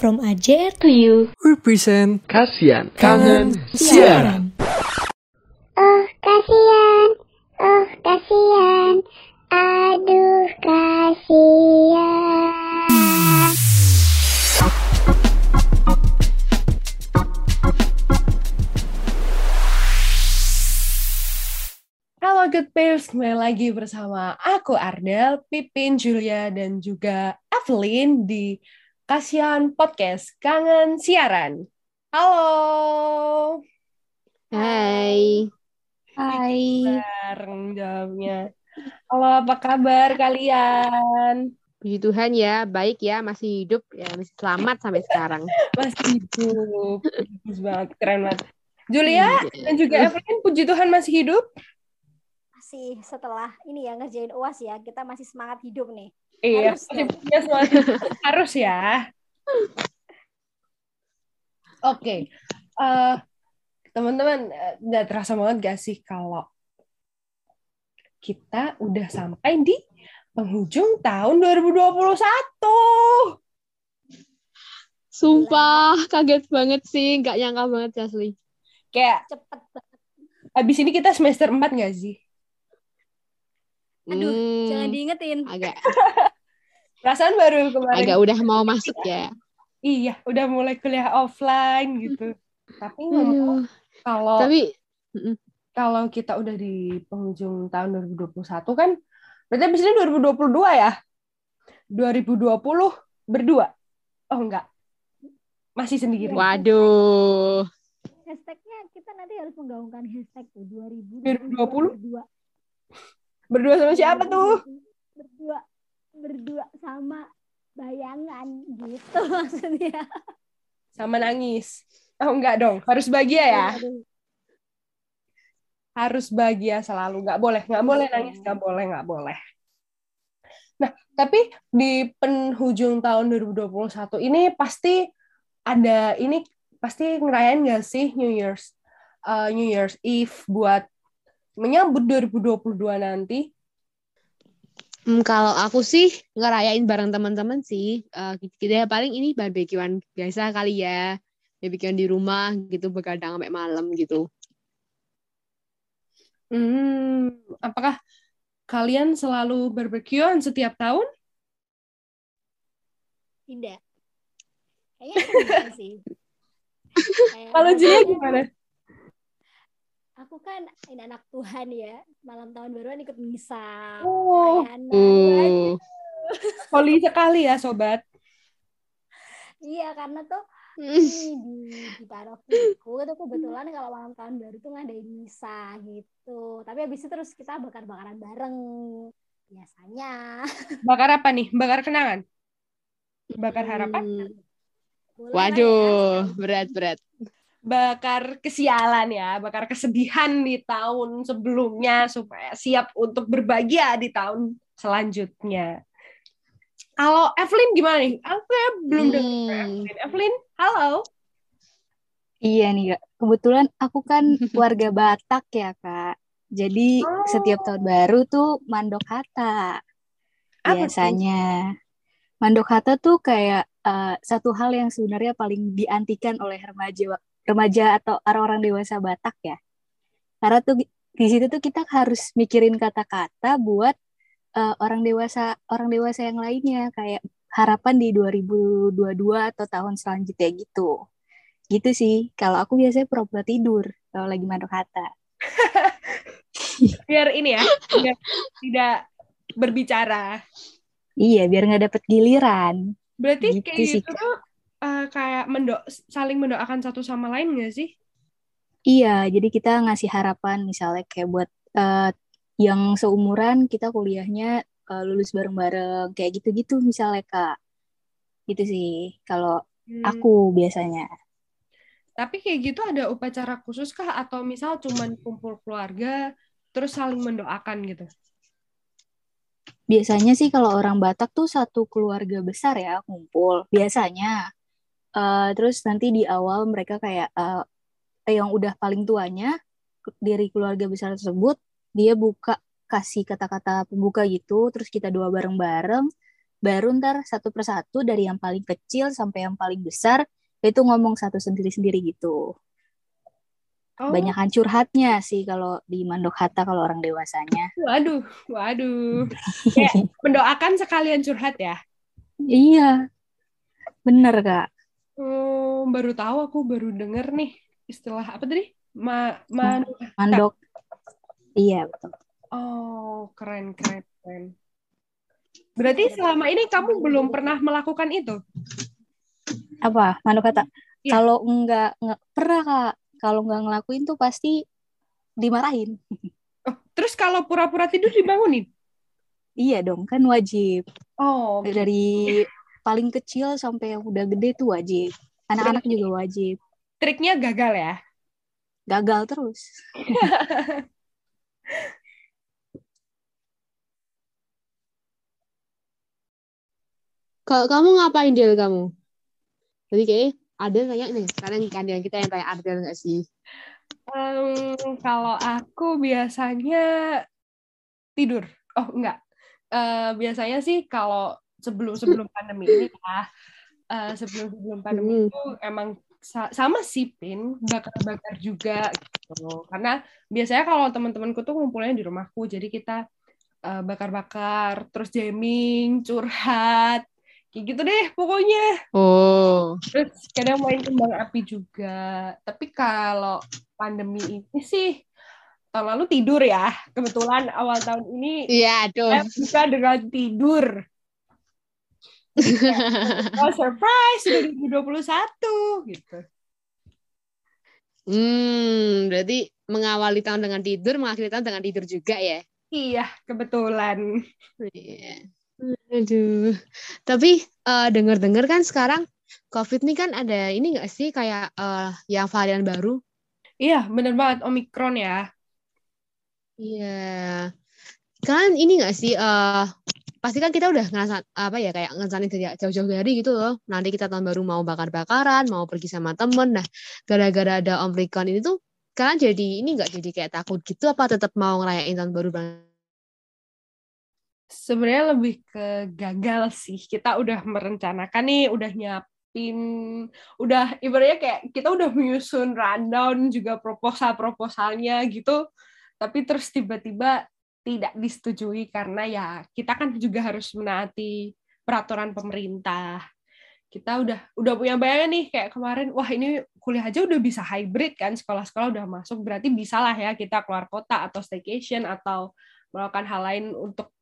From AJR to you. Represent Kasian. Kangen Siaran. Oh kasihan, oh kasihan, aduh kasihan. Halo Good Peers, kembali lagi bersama aku Ardel, Pipin, Julia, dan juga Evelyn di Kasihan Podcast Kangen Siaran. Halo. Hai. Hai. Bareng jawabnya. Halo, apa kabar kalian? Puji Tuhan ya, baik ya, masih hidup, ya masih selamat sampai sekarang. Masih hidup. Bagus banget, keren banget. Julia Iya. dan juga Evelyn, puji Tuhan masih hidup. masih setelah ini ya ngerjain UAS ya, kita masih semangat hidup nih. Iya, Harus hidup. harus ya. Oke, Eh, teman-teman, eh, nggak terasa banget gak sih kalau kita udah sampai di penghujung tahun 2021. Sumpah, kaget banget sih, nggak nyangka banget asli. Kayak Cepet banget. abis ini kita semester 4 gak sih? Aduh, Hmm, jangan diingetin. agak Perasaan baru kemarin. agak udah mau masuk ya. Iya, udah mulai kuliah offline gitu. Tapi ngomong kalau Tapi kalau kita udah di penghujung tahun 2021 kan berarti abis ini 2022 ya 2020 berdua oh enggak masih sendiri waduh. Hashtagnya kita nanti harus menggaungkan hashtag tuh 2020 2020? berdua. berdua sama siapa tuh berdua sama bayangan gitu maksudnya. sama nangis. Oh enggak dong. Harus bahagia ya? Harus bahagia selalu. Nggak boleh nggak boleh nangis. Nggak boleh nggak boleh. Nah tapi di penghujung tahun 2021 ini pasti ada ini pasti ngerayain nggak sih New Year's uh, New Year's Eve buat menyambut 2022 nanti Hmm, kalau aku sih ngerayain bareng teman-teman sih. Eh, kita paling ini barbekyuan biasa kali ya. Barbekyuan di rumah gitu, begadang sampai malam gitu. Hmm, apakah kalian selalu barbekyuan setiap tahun? tidak. Kayaknya sih. Kalau Julia gimana? Aku kan ini anak Tuhan ya, malam tahun baruan ikut misa. Oh. Uh, holy sekali ya sobat. Iya, karena tuh Hmm. ini di, di parokiku itu kebetulan kalau malam tahun baru tuh ngadain misa gitu. Tapi habis itu terus kita bakar-bakaran bareng biasanya. Bakar apa nih? Bakar kenangan? Bakar harapan? Hmm. Waduh, sekali. berat-berat. Bakar kesialan ya, bakar kesedihan di tahun sebelumnya supaya siap untuk berbahagia di tahun selanjutnya. Kalau Evelyn gimana nih? Aku ya belum dengar Hmm. Evelyn. Evelyn, halo. Iya nih kak, kebetulan aku kan warga Batak ya kak. Jadi Oh. setiap tahun baru tuh mandok hata Apa biasanya. Mandok hata tuh kayak eh, satu hal yang sebenarnya paling diantikan oleh remaja remaja atau orang-orang dewasa Batak ya. Karena tuh di situ tuh kita harus mikirin kata-kata buat eh, orang dewasa orang dewasa yang lainnya. Kayak harapan di 2022 atau tahun selanjutnya gitu. Gitu sih. Kalau aku biasanya pura-pura tidur kalau lagi mandok hata Biar ini ya, biar tidak berbicara. iya biar nggak dapet giliran. Berarti Gitu kayak sih, gitu tuh eh, kayak mendo saling mendoakan satu sama lain nggak sih? iya jadi kita ngasih harapan misalnya kayak buat eh, yang seumuran kita kuliahnya eh, lulus bareng-bareng kayak gitu-gitu misalnya kak gitu sih kalau Hmm. aku biasanya Tapi kayak gitu ada upacara khusus kah atau misal cuman kumpul keluarga terus saling mendoakan gitu? biasanya sih kalau orang Batak tuh satu keluarga besar ya kumpul biasanya Eh, terus nanti di awal mereka kayak eh, yang udah paling tuanya dari keluarga besar tersebut dia buka kasih kata-kata pembuka gitu terus kita doa bareng-bareng baru ntar satu persatu dari yang paling kecil sampai yang paling besar itu ngomong satu sendiri-sendiri gitu. Oh, Banyak curhatnya sih kalau di Mandok Hatta kalau orang dewasanya. waduh, waduh. Kayak mendoakan sekalian curhat ya. Iya, bener kak. Oh, baru tahu aku baru denger nih istilah apa tadi? Ma, ma, Mandok. Iya betul. Oh, keren, keren, keren. Berarti selama ini kamu belum pernah melakukan itu? Apa Mandok Hatta? Iya. Kalau enggak, enggak pernah kak. Kalau enggak ngelakuin tuh pasti dimarahin. Oh, terus kalau pura-pura tidur dibangunin? Iya dong, kan wajib. Oh, Dari paling kecil sampai yang udah gede tuh wajib. Anak-anak juga wajib. triknya gagal ya? Gagal terus. Kalau kamu ngapain Del kamu? Jadi kayak ada tanya nih, sekarang kandian kita yang tanya Ardel nggak sih? Em, kalau aku biasanya tidur. Oh, enggak. Eh, biasanya sih kalau sebelum-sebelum pandemi ini ya, eh, sebelum-sebelum pandemi Hmm. itu emang sa- sama sih Pin, bakar-bakar juga gitu. Karena biasanya kalau teman-temanku tuh ngumpulnya di rumahku, jadi kita eh, bakar-bakar, terus jamming, curhat, kayak gitu deh pokoknya. Oh, Terus kadang main kembang api juga. Tapi kalau pandemi ini sih tahun lalu tidur ya. Kebetulan awal tahun ini iya tuh. saya buka dengan tidur. Oh surprise 2021 gitu. Hmm, berarti mengawali tahun dengan tidur, mengakhiri tahun dengan tidur juga ya? Iya, kebetulan. Iya. Aduh. Tapi eh, dengar-dengar kan sekarang COVID nih kan ada ini nggak sih kayak eh, yang varian baru? Iya, bener banget Omikron ya. Iya. Kan ini nggak sih eh pasti kan kita udah ngerasa apa ya kayak ngerencanain jauh-jauh dari gitu loh. Nanti kita tahun baru mau bakar-bakaran, mau pergi sama temen. Nah, gara-gara ada Omikron ini tuh kalian jadi ini nggak jadi kayak takut gitu apa tetap mau ngerayain tahun baru bareng? Sebenarnya lebih ke gagal sih. Kita udah merencanakan nih, udah nyiapin, udah ibaratnya kayak kita udah menyusun rundown juga proposal-proposalnya gitu. Tapi terus tiba-tiba tidak disetujui karena ya kita kan juga harus menaati peraturan pemerintah. Kita udah udah punya bayangan nih kayak kemarin, wah ini kuliah aja udah bisa hybrid kan, sekolah-sekolah udah masuk, berarti bisalah ya kita keluar kota atau staycation atau melakukan hal lain untuk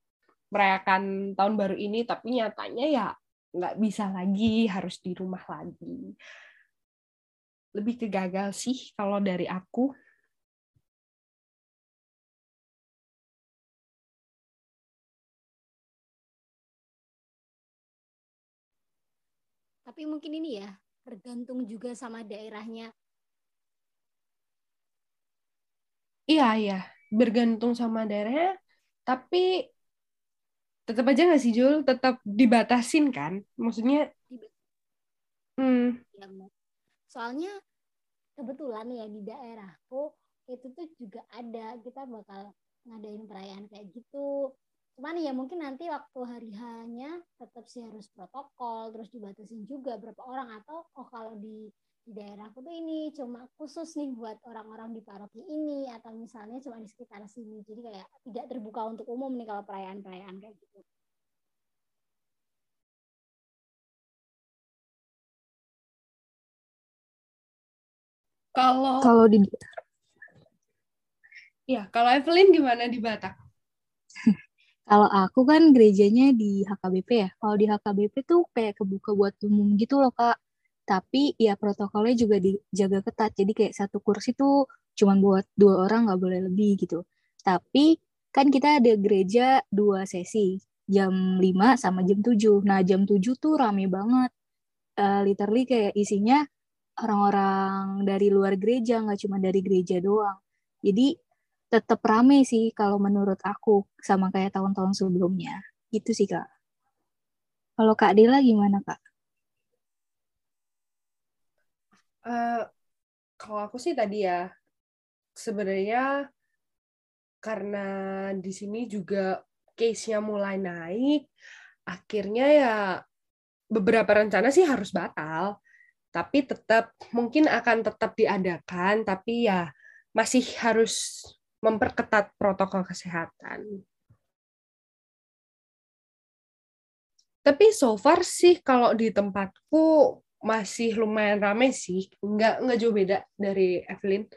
merayakan tahun baru ini, tapi nyatanya ya nggak bisa lagi, harus di rumah lagi. Lebih ke gagal sih kalau dari aku. Tapi mungkin ini ya, tergantung juga sama daerahnya. Iya, iya. Bergantung sama daerahnya, tapi tetap aja nggak sih, Jul? Tetap dibatasin kan? Maksudnya, hmm, Ya, Mbak. Soalnya kebetulan ya di daerahku itu tuh juga ada kita bakal ngadain perayaan kayak gitu. Cuman ya mungkin nanti waktu hari hanya tetap sih harus protokol terus dibatasin juga berapa orang atau oh kalau di di daerahku tuh ini cuma khusus nih buat orang-orang di paroki ini atau misalnya cuma di sekitar sini. Jadi kayak tidak terbuka untuk umum nih kalau perayaan-perayaan kayak gitu. kalau Kalau di ya kalau Evelyn gimana di Batak? kalau aku kan gerejanya di HKBP ya. Kalau di HKBP tuh kayak kebuka buat umum gitu loh Kak. Tapi ya protokolnya juga dijaga ketat. Jadi kayak satu kursi tuh cuman buat dua orang nggak boleh lebih gitu. Tapi kan kita ada gereja dua sesi jam 5 sama jam 7. Nah jam 7 tuh rame banget. Eh, literally kayak isinya orang-orang dari luar gereja nggak cuma dari gereja doang. Jadi tetap rame sih kalau menurut aku sama kayak tahun-tahun sebelumnya. Gitu sih Kak. Kalau Kak Dila gimana Kak? Eh, kalau aku sih tadi ya, sebenarnya karena di sini juga case-nya mulai naik, akhirnya ya beberapa rencana sih harus batal tapi tetap mungkin akan tetap diadakan tapi ya masih harus memperketat protokol kesehatan. Tapi so far sih kalau di tempatku masih lumayan rame sih, nggak nggak jauh beda dari Evelyn,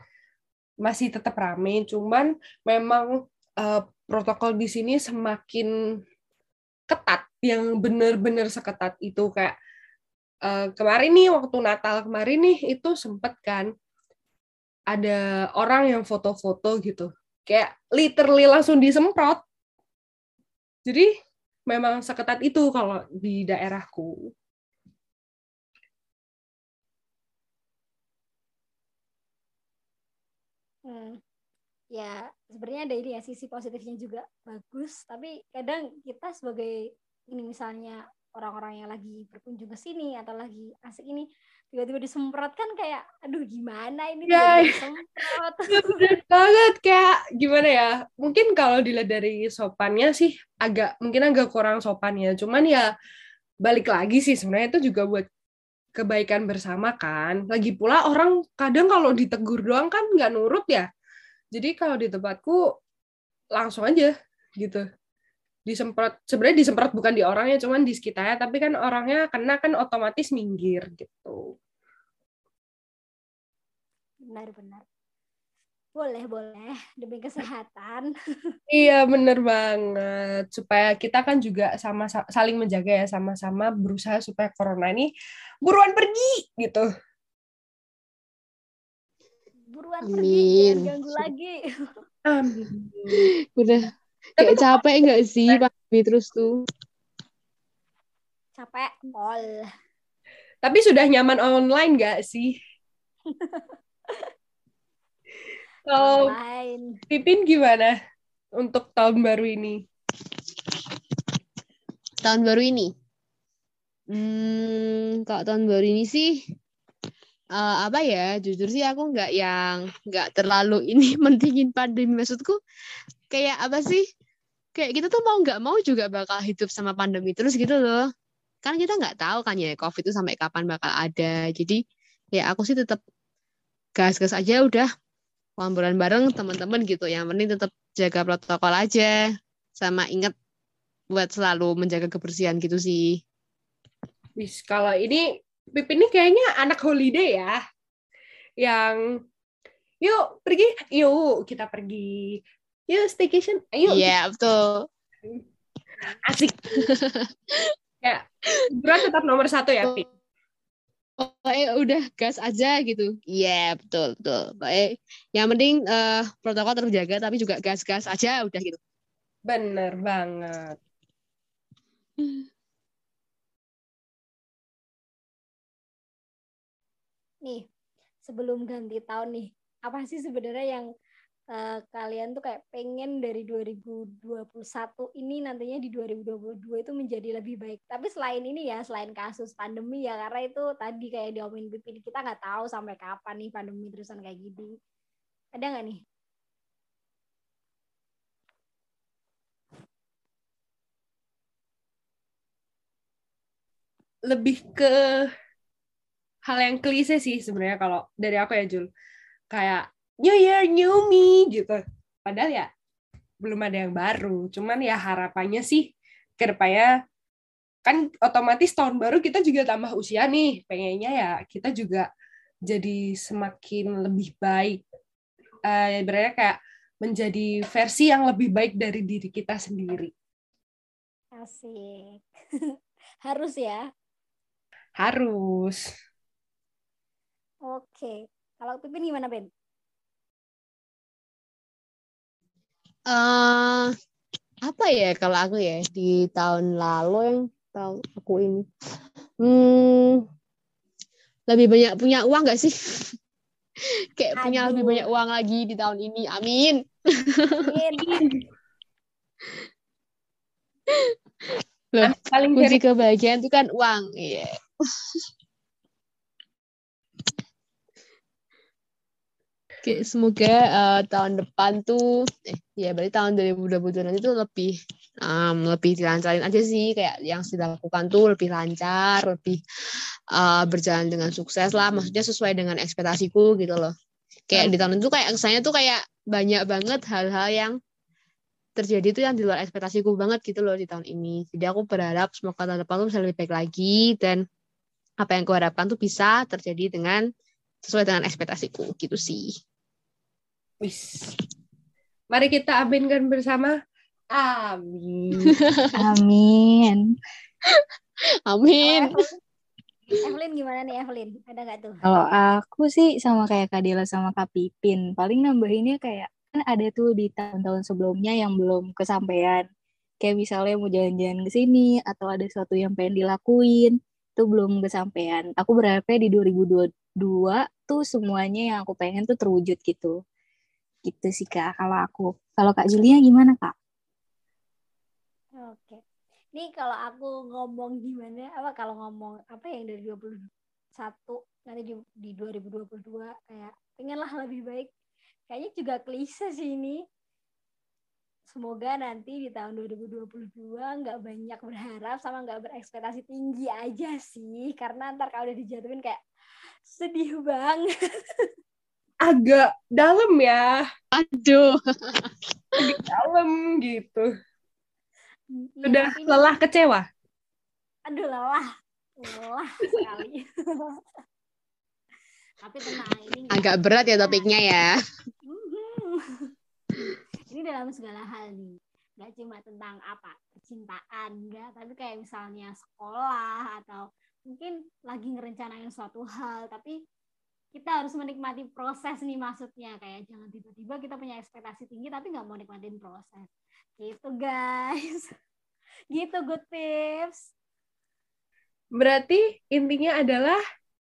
masih tetap rame, cuman memang uh, protokol di sini semakin ketat, yang benar-benar seketat itu kayak uh, kemarin nih waktu Natal kemarin nih itu sempet kan ada orang yang foto-foto gitu. Kayak literally langsung disemprot. Jadi memang seketat itu kalau di daerahku. Hmm. Ya, sebenarnya ada ini ya sisi positifnya juga bagus, tapi kadang kita sebagai ini misalnya orang-orang yang lagi berkunjung ke sini atau lagi asik ini tiba-tiba disemprot kan kayak aduh gimana ini ya, disemprot? Bener banget. Kayak gimana ya mungkin kalau dilihat dari sopannya sih agak mungkin agak kurang sopan ya. Cuman ya balik lagi sih sebenarnya itu juga buat kebaikan bersama kan. Lagi pula orang kadang kalau ditegur doang kan nggak nurut ya. Jadi kalau di tempatku langsung aja gitu disemprot sebenarnya disemprot bukan di orangnya cuman di sekitarnya tapi kan orangnya kena kan otomatis minggir gitu. Benar-benar. Boleh boleh. Demi kesehatan. Iya bener banget. Supaya kita kan juga sama saling menjaga ya sama-sama berusaha supaya corona ini buruan pergi gitu. Buruan Amin. pergi jangan ganggu lagi. Amin. udah Kayak capek nggak sih pandemi terus tuh? Capek, pol. Tapi sudah nyaman online nggak sih? Kalau Pipin gimana untuk tahun baru ini? Tahun baru ini? Hmm, kalau tahun baru ini sih uh, apa ya jujur sih aku nggak yang nggak terlalu ini mentingin pandemi maksudku kayak apa sih? Kayak kita tuh mau nggak mau juga bakal hidup sama pandemi terus gitu loh. Kan kita nggak tahu kan ya covid itu sampai kapan bakal ada. Jadi ya aku sih tetap gas-gas aja udah. Lamburan bareng teman-teman gitu. Yang penting tetap jaga protokol aja. Sama ingat buat selalu menjaga kebersihan gitu sih. Wis kalau ini Pipin ini kayaknya anak holiday ya. Yang yuk pergi, yuk kita pergi yuk staycation. Ayo. Iya yeah, betul. Asik. Ya berat tetap nomor satu ya Pi? Oh, eh, udah gas aja gitu. Iya yeah, betul betul. Baik yang penting uh, protokol terjaga tapi juga gas-gas aja udah gitu. Bener banget. Nih sebelum ganti tahun nih apa sih sebenarnya yang uh, kalian tuh kayak pengen dari 2021 ini nantinya di 2022 itu menjadi lebih baik. Tapi selain ini ya, selain kasus pandemi ya, karena itu tadi kayak diomongin Pipin, kita nggak tahu sampai kapan nih pandemi terusan kayak gini. Ada nggak nih? Lebih ke hal yang klise sih sebenarnya kalau dari aku ya Jul. Kayak New Year, New Me gitu. Padahal ya belum ada yang baru. Cuman ya harapannya sih ke depannya kan otomatis tahun baru kita juga tambah usia nih. Pengennya ya kita juga jadi semakin lebih baik. Uh, berarti kayak menjadi versi yang lebih baik dari diri kita sendiri. Asik. Harus ya? Harus. Oke. Kalau Pipin gimana, Ben? Uh, apa ya kalau aku ya di tahun lalu yang tahun aku ini. Hmm, lebih banyak punya uang gak sih? Kayak Aduh. punya lebih banyak uang lagi di tahun ini. Amin. Amin. Loh, paling kunci kebahagiaan itu kan uang iya. yeah. Oke, semoga uh, tahun depan tuh, eh ya berarti tahun 2022 nanti tuh lebih um, lebih dilancarin aja sih kayak yang sudah dilakukan tuh lebih lancar, lebih uh, berjalan dengan sukses lah. Maksudnya sesuai dengan ekspektasiku gitu loh. Kayak di tahun itu kayak kesannya tuh kayak banyak banget hal-hal yang terjadi tuh yang di luar ekspektasiku banget gitu loh di tahun ini. Jadi aku berharap semoga tahun depan tuh bisa lebih baik lagi dan apa yang aku harapkan tuh bisa terjadi dengan sesuai dengan ekspektasiku gitu sih. Wis. Mari kita aminkan bersama. Amin. Amin. Amin. Evelyn, Evelyn gimana nih Evelyn? Ada nggak tuh? Kalau aku sih sama kayak Kak Dela sama Kak Pipin. Paling nambahinnya kayak kan ada tuh di tahun-tahun sebelumnya yang belum kesampaian. Kayak misalnya mau jalan-jalan ke sini atau ada sesuatu yang pengen dilakuin itu belum kesampaian. Aku berharapnya di 2022 tuh semuanya yang aku pengen tuh terwujud gitu. Gitu sih Kak kalau aku. Kalau Kak Julia gimana Kak? Oke. Nih kalau aku ngomong gimana, apa kalau ngomong apa yang dari 21 nanti di, di 2022 kayak pengenlah lebih baik. Kayaknya juga klise sih ini. Semoga nanti di tahun 2022 nggak banyak berharap sama nggak berekspektasi tinggi aja sih. Karena ntar kalau udah dijatuhin kayak sedih banget. Agak dalam ya. Aduh. Agak dalam gitu. Udah ini- lelah kecewa. aduh lelah lelah sekali tapi tenang ini Agak berat ya topiknya ya. Mhm. ini dalam segala hal nih nggak cuma tentang apa percintaan enggak tapi kayak misalnya sekolah atau mungkin lagi ngerencanain suatu hal tapi kita harus menikmati proses nih maksudnya kayak jangan tiba-tiba kita punya ekspektasi tinggi tapi nggak mau nikmatin proses gitu guys gitu good tips Berarti intinya adalah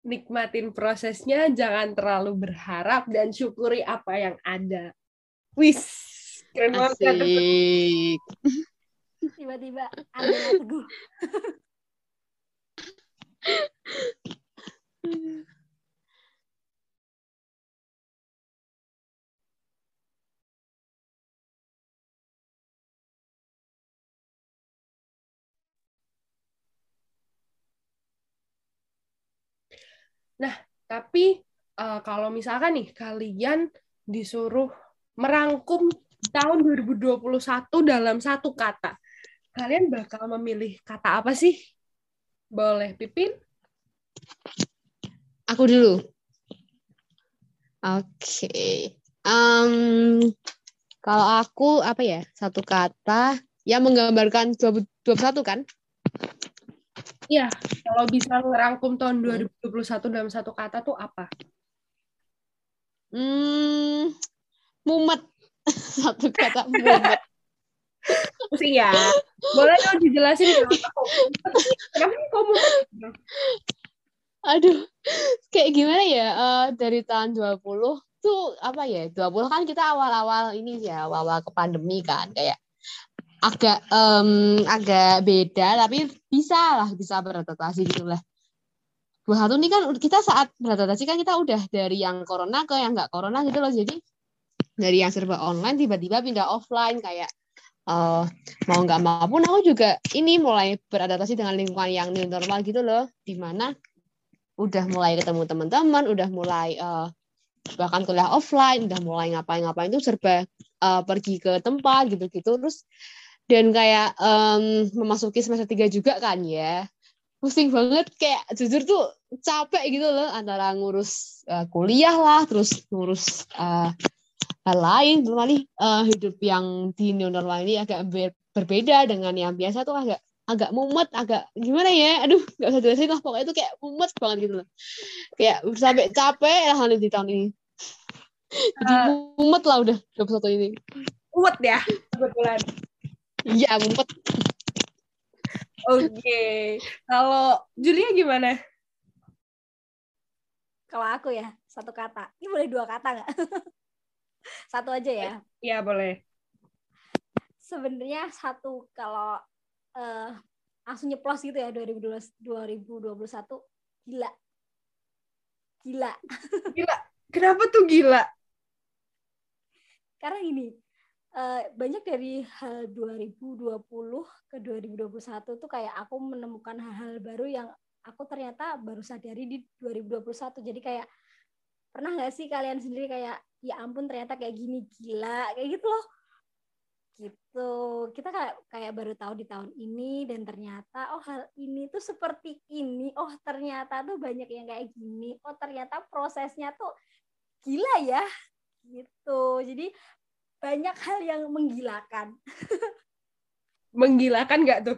nikmatin prosesnya, jangan terlalu berharap dan syukuri apa yang ada. Wis, keren banget. Asik. tiba-tiba ada teguh Tapi eh, kalau misalkan nih kalian disuruh merangkum tahun 2021 dalam satu kata, kalian bakal memilih kata apa sih? Boleh Pipin? Aku dulu. Oke. Em, kalau aku apa ya? Satu kata yang menggambarkan 2021 kan? Iya, kalau bisa ngerangkum tahun 2021 dalam satu kata tuh apa? Hmm, mumet. Satu kata mumet. Pusing ya. Boleh dong dijelasin kenapa kok mumet? Aduh, kayak gimana ya? eh, dari tahun 20 tuh apa ya? 20 kan kita awal-awal ini ya, awal-awal ke pandemi kan, kayak agak em, agak beda tapi bisa lah bisa beradaptasi gitu lah. 21 ini kan kita saat beradaptasi kan kita udah dari yang corona ke yang nggak corona gitu loh. Jadi dari yang serba online tiba-tiba pindah offline kayak eh, mau nggak mau pun aku juga ini mulai beradaptasi dengan lingkungan yang new normal gitu loh, di mana udah mulai ketemu teman-teman, udah mulai eh, bahkan kuliah offline, udah mulai ngapain-ngapain tuh serba eh, pergi ke tempat gitu-gitu terus dan kayak em, memasuki semester 3 juga kan ya. Pusing banget kayak jujur tuh capek gitu loh antara ngurus eh, kuliah lah, terus ngurus eh, hal lain, belum lagi eh, hidup yang di new normal ini agak ber- berbeda dengan yang biasa tuh agak agak mumet, agak gimana ya, aduh nggak bisa jelasin lah pokoknya itu kayak mumet banget gitu loh, kayak sampai capek lah nanti di tahun ini, jadi Eh. mumet lah udah 21 ini, Uwet ya, kebetulan. Iya mumet. Oke. Kalau Julia gimana? kalau aku ya satu kata ini boleh dua kata nggak satu aja ya Iya, boleh. sebenarnya satu kalau eh langsung nyeplos gitu ya 2012 2021 gila gila Kenapa tuh gila? karena gini eh, banyak dari hal 2020 ke 2021 tuh kayak aku menemukan hal-hal baru yang aku ternyata baru sadari di 2021 jadi kayak pernah nggak sih kalian sendiri kayak ya ampun ternyata kayak gini gila kayak gitu loh. Gitu. Kita kayak kayak baru tahu di tahun ini dan ternyata oh hal ini tuh seperti ini. Oh ternyata tuh banyak yang kayak gini. Oh ternyata prosesnya tuh gila ya. Gitu. Jadi banyak hal yang menggilakan. Menggilakan nggak tuh?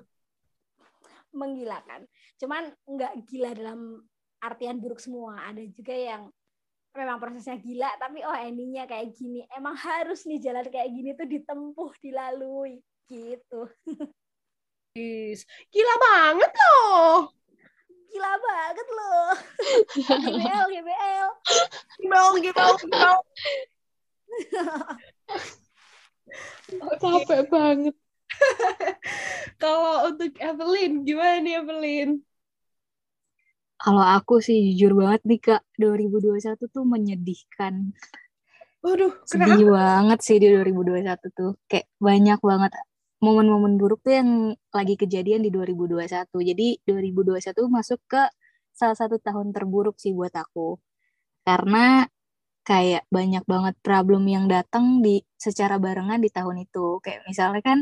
menggilakan. Cuman nggak gila dalam artian buruk semua. Ada juga yang memang prosesnya gila tapi oh endingnya kayak gini. Emang harus nih jalan kayak gini tuh ditempuh dilalui. Gitu. Is, Gila banget loh. gila banget loh. GBL GBL Gimau, gimau, gimau. Capek banget. Kalau untuk Evelyn, gimana nih Evelyn? Kalau aku sih jujur banget nih Kak, 2021 tuh menyedihkan. Waduh, Sedih kenapa? banget sih di 2021 tuh. Kayak banyak banget momen-momen buruk tuh yang lagi kejadian di 2021. Jadi 2021 masuk ke salah satu tahun terburuk sih buat aku. Karena kayak banyak banget problem yang datang di secara barengan di tahun itu. Kayak misalnya kan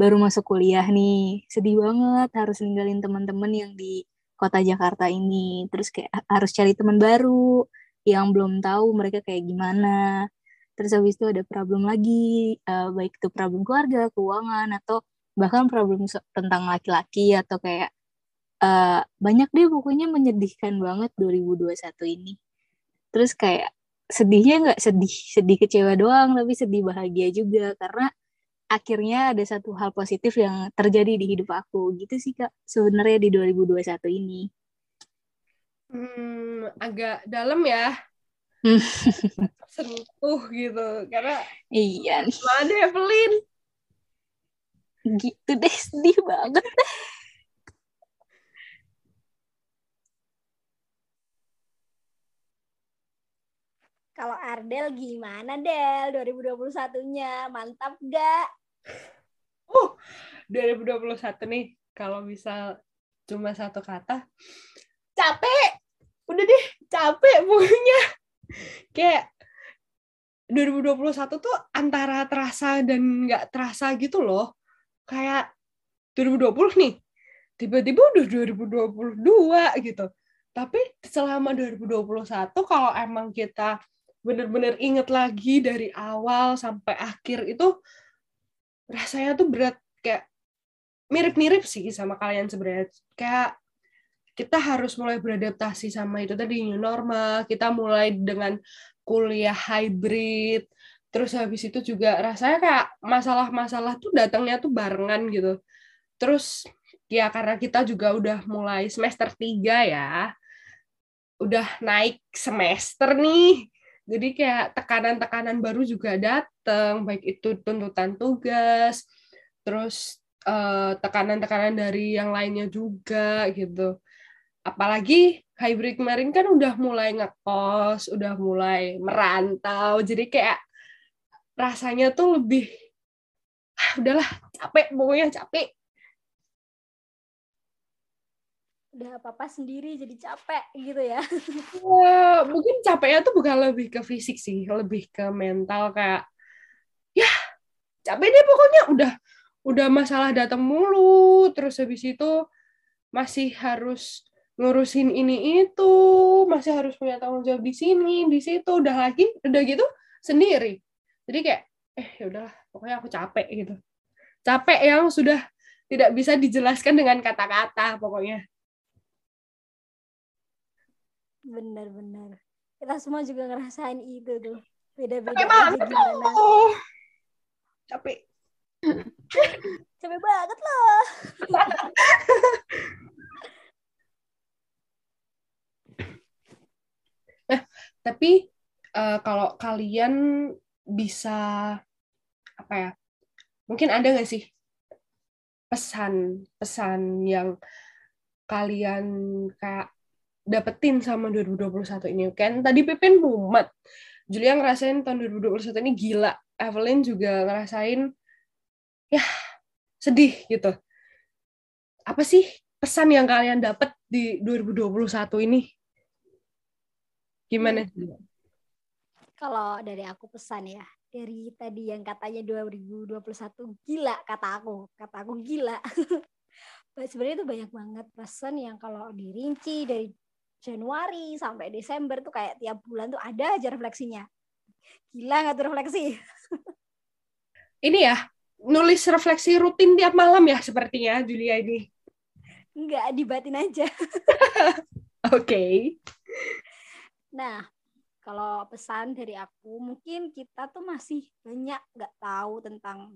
baru masuk kuliah nih, sedih banget harus ninggalin teman-teman yang di kota Jakarta ini. Terus kayak harus cari teman baru yang belum tahu mereka kayak gimana. Terus habis itu ada problem lagi, eh, baik itu problem keluarga, keuangan, atau bahkan problem tentang laki-laki atau kayak eh, banyak deh pokoknya menyedihkan banget 2021 ini. Terus kayak sedihnya nggak sedih, sedih kecewa doang, tapi sedih bahagia juga karena akhirnya ada satu hal positif yang terjadi di hidup aku. Gitu sih Kak, sebenarnya di 2021 ini. Hmm, agak dalam ya. Hmm. Sentuh gitu. Karena Iya nih, gimana Evelyn? gitu deh, sedih banget. Kalau Ardel gimana Del 2021-nya mantap gak 2021 nih, kalau bisa cuma satu kata, capek. Udah deh, capek pokoknya. Kayak 2021 tuh antara terasa dan nggak terasa gitu loh. Kayak 2020 nih, tiba-tiba udah 2022 gitu. Tapi selama 2021 kalau emang kita bener-bener inget lagi dari awal sampai akhir itu rasanya tuh berat kayak mirip-mirip sih sama kalian sebenarnya. Kayak kita harus mulai beradaptasi sama itu tadi new normal kita mulai dengan kuliah hybrid terus habis itu juga rasanya kayak masalah-masalah tuh datangnya tuh barengan gitu. Terus ya karena kita juga udah mulai semester 3 ya udah naik semester nih jadi kayak tekanan-tekanan baru juga datang, baik itu tuntutan tugas, terus eh, tekanan-tekanan dari yang lainnya juga gitu. Apalagi hybrid kemarin kan udah mulai ngekos, udah mulai merantau, jadi kayak rasanya tuh lebih, ah, udahlah capek, pokoknya capek. Udah apa-apa sendiri jadi capek gitu ya Eh, mungkin capeknya tuh bukan lebih ke fisik sih, lebih ke mental kayak ya capek deh pokoknya udah udah masalah datang mulu, terus habis itu masih harus ngurusin ini itu, masih harus punya tanggung jawab di sini, di situ, udah lagi, udah gitu sendiri. Jadi kayak eh ya udahlah, pokoknya aku capek gitu. Capek yang sudah tidak bisa dijelaskan dengan kata-kata pokoknya. Bener-bener kita semua juga ngerasain itu tuh beda-beda aja gimana loh. Capek. capek banget loh Tapi eh, kalau kalian bisa apa ya? Mungkin ada nggak sih pesan-pesan yang kalian kayak dapetin sama 2021 ini? Kan tadi Pipin mumet. Julia ngerasain tahun 2021 ini gila. Evelyn juga ngerasain ya sedih gitu. Apa sih pesan yang kalian dapat di 2021 ini? Gimana? Kalau dari aku pesan ya, dari tadi yang katanya 2021 gila kata aku, kata aku gila. Sebenarnya itu banyak banget pesan yang kalau dirinci dari Januari sampai Desember tuh kayak tiap bulan tuh ada aja refleksinya. Gila nggak tuh refleksi? Ini ya, nulis refleksi rutin tiap malam ya sepertinya Julia ini. Enggak, dibatin aja. Oke. Okay. Nah, kalau pesan dari aku, mungkin kita tuh masih banyak nggak tahu tentang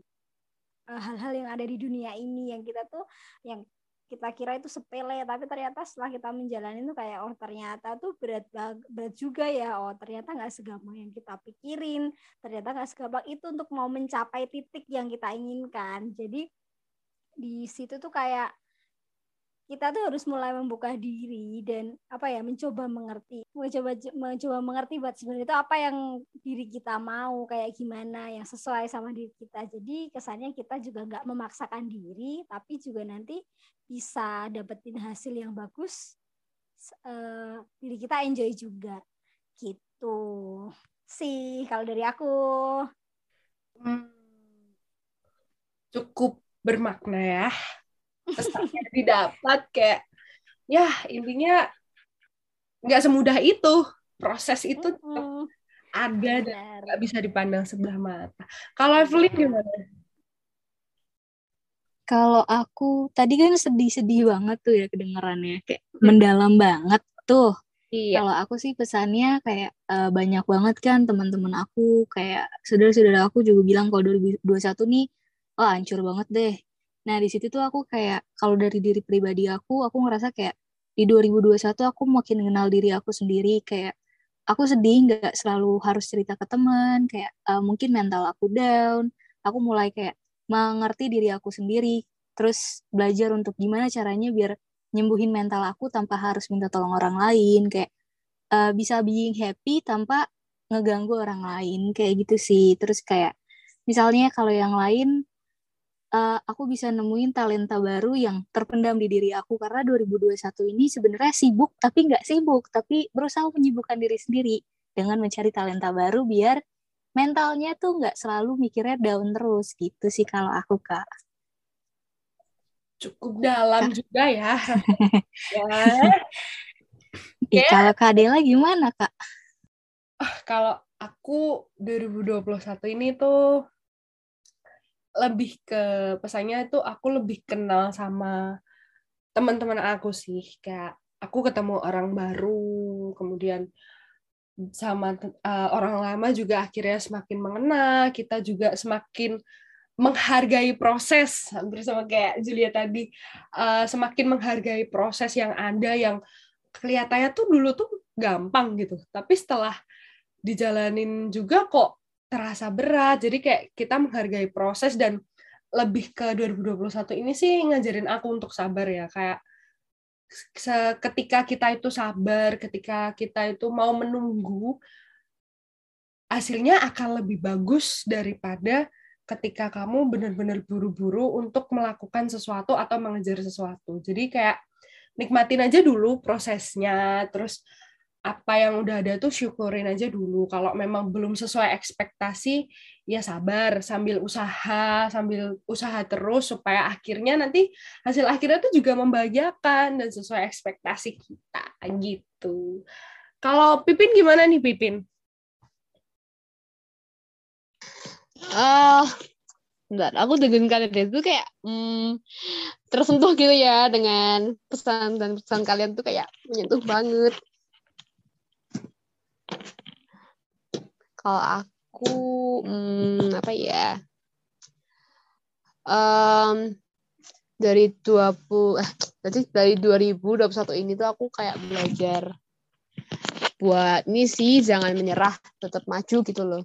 eh, hal-hal yang ada di dunia ini yang kita tuh yang kita kira itu sepele tapi ternyata setelah kita menjalani itu kayak oh ternyata tuh berat berat juga ya. Oh ternyata nggak segampang yang kita pikirin ternyata nggak segampang itu untuk mau mencapai titik yang kita inginkan. Jadi di situ tuh kayak kita tuh harus mulai membuka diri dan apa ya mencoba mengerti mencoba mencoba mengerti buat sebenarnya itu apa yang diri kita mau kayak gimana yang sesuai sama diri kita. Jadi kesannya kita juga nggak memaksakan diri tapi juga nanti bisa dapetin hasil yang bagus uh, diri kita enjoy juga. Gitu. Sih kalau dari aku. Hmm, cukup bermakna ya pesannya didapat kayak ya intinya nggak semudah itu proses itu mm-hmm. ada dan nggak bisa dipandang sebelah mata kalau Evelyn gimana? Kalau aku tadi kan sedih-sedih banget tuh ya kedengarannya kayak hmm. mendalam banget tuh. Iya. Kalau aku sih pesannya kayak uh, banyak banget kan teman-teman aku kayak saudara-saudara aku juga bilang kalau 2021 nih oh hancur banget deh Nah, di situ tuh aku kayak kalau dari diri pribadi aku, aku ngerasa kayak di 2021 aku makin kenal diri aku sendiri. Kayak aku sedih nggak selalu harus cerita ke teman kayak uh, mungkin mental aku down. Aku mulai kayak mengerti diri aku sendiri terus belajar untuk gimana caranya biar nyembuhin mental aku tanpa harus minta tolong orang lain. Kayak uh, bisa being happy tanpa ngeganggu orang lain kayak gitu sih. Terus kayak misalnya kalau yang lain uh, aku bisa nemuin talenta baru yang terpendam di diri aku. Karena 2021 ini sebenarnya sibuk tapi nggak sibuk. Tapi berusaha menyibukkan diri sendiri dengan mencari talenta baru biar mentalnya tuh nggak selalu mikirnya down terus. Gitu sih kalau aku kak. Cukup dalam kak. juga ya. Ya. Okay. kalau kak Dela gimana kak? Oh, kalau aku 2021 ini tuh lebih ke pesannya itu aku lebih kenal sama teman-teman aku sih. Kayak aku ketemu orang baru kemudian sama uh, orang lama juga akhirnya semakin mengenal kita juga semakin menghargai proses. Hampir sama kayak Julia tadi uh, semakin menghargai proses yang ada yang kelihatannya tuh dulu tuh gampang gitu. Tapi setelah dijalanin juga kok terasa berat. Jadi kayak kita menghargai proses dan lebih ke 2021 ini sih ngajarin aku untuk sabar ya. Kayak ketika kita itu sabar, ketika kita itu mau menunggu, hasilnya akan lebih bagus daripada ketika kamu benar-benar buru-buru untuk melakukan sesuatu atau mengejar sesuatu. Jadi kayak nikmatin aja dulu prosesnya, terus apa yang udah ada tuh syukurin aja dulu. Kalau memang belum sesuai ekspektasi, ya sabar sambil usaha, sambil usaha terus supaya akhirnya nanti hasil akhirnya tuh juga membahagiakan dan sesuai ekspektasi kita gitu. Kalau Pipin gimana nih Pipin? Uh, bentar, aku dengan kalian itu kayak hmm, tersentuh gitu ya dengan pesan dan pesan kalian tuh kayak menyentuh banget Kalau aku hmm, apa ya? Um, dari 20 eh berarti dari 2021 ini tuh aku kayak belajar buat ini sih jangan menyerah, tetap maju gitu loh.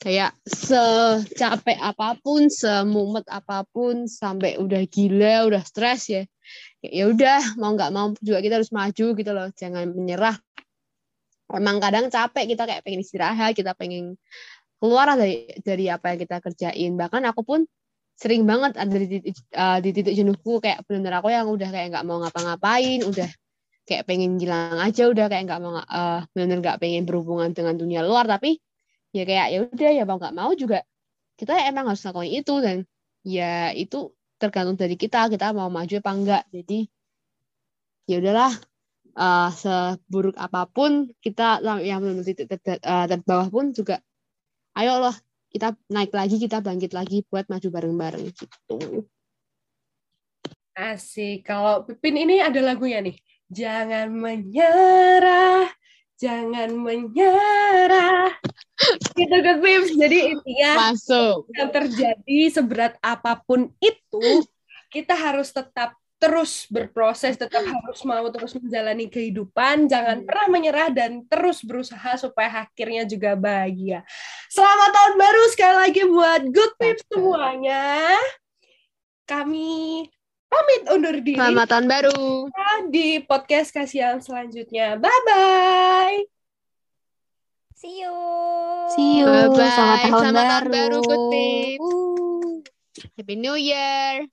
Kayak secapek apa pun, semumet apa pun, sampai udah gila, udah stres ya. Ya udah, mau nggak mau juga kita harus maju gitu loh. Jangan menyerah, emang kadang capek kita kayak pengen istirahat kita pengen keluar dari dari apa yang kita kerjain. Bahkan aku pun sering banget ada di titik, uh, di titik jenuhku kayak bener aku yang udah kayak nggak mau ngapa-ngapain udah kayak pengen hilang aja udah kayak nggak mau uh, bener nggak pengen berhubungan dengan dunia luar. Tapi ya kayak ya udah ya mau nggak mau juga kita emang harus lakukan itu. Dan ya itu tergantung dari kita kita mau maju apa enggak jadi ya udahlah uh, seburuk apa pun kita yang belum titik ter, ter, uh, terbawah pun juga ayo loh kita naik lagi kita bangkit lagi buat maju bareng-bareng gitu. Asik. Kalau Pipin ini ada lagunya nih. Jangan menyerah jangan menyerah. Gitu kan Pips jadi intinya masuk. yang terjadi seberat apa pun itu kita harus tetap terus berproses, tetap harus mau terus menjalani kehidupan, jangan pernah menyerah dan terus berusaha supaya akhirnya juga bahagia. Selamat tahun baru sekali lagi buat Good Tips semuanya. Kami pamit undur diri. Selamat tahun baru. Di podcast kasihan selanjutnya. Bye-bye. See you. See you. Bye-bye. Selamat tahun Selamat tahun baru. baru, Good Tips. Happy New Year.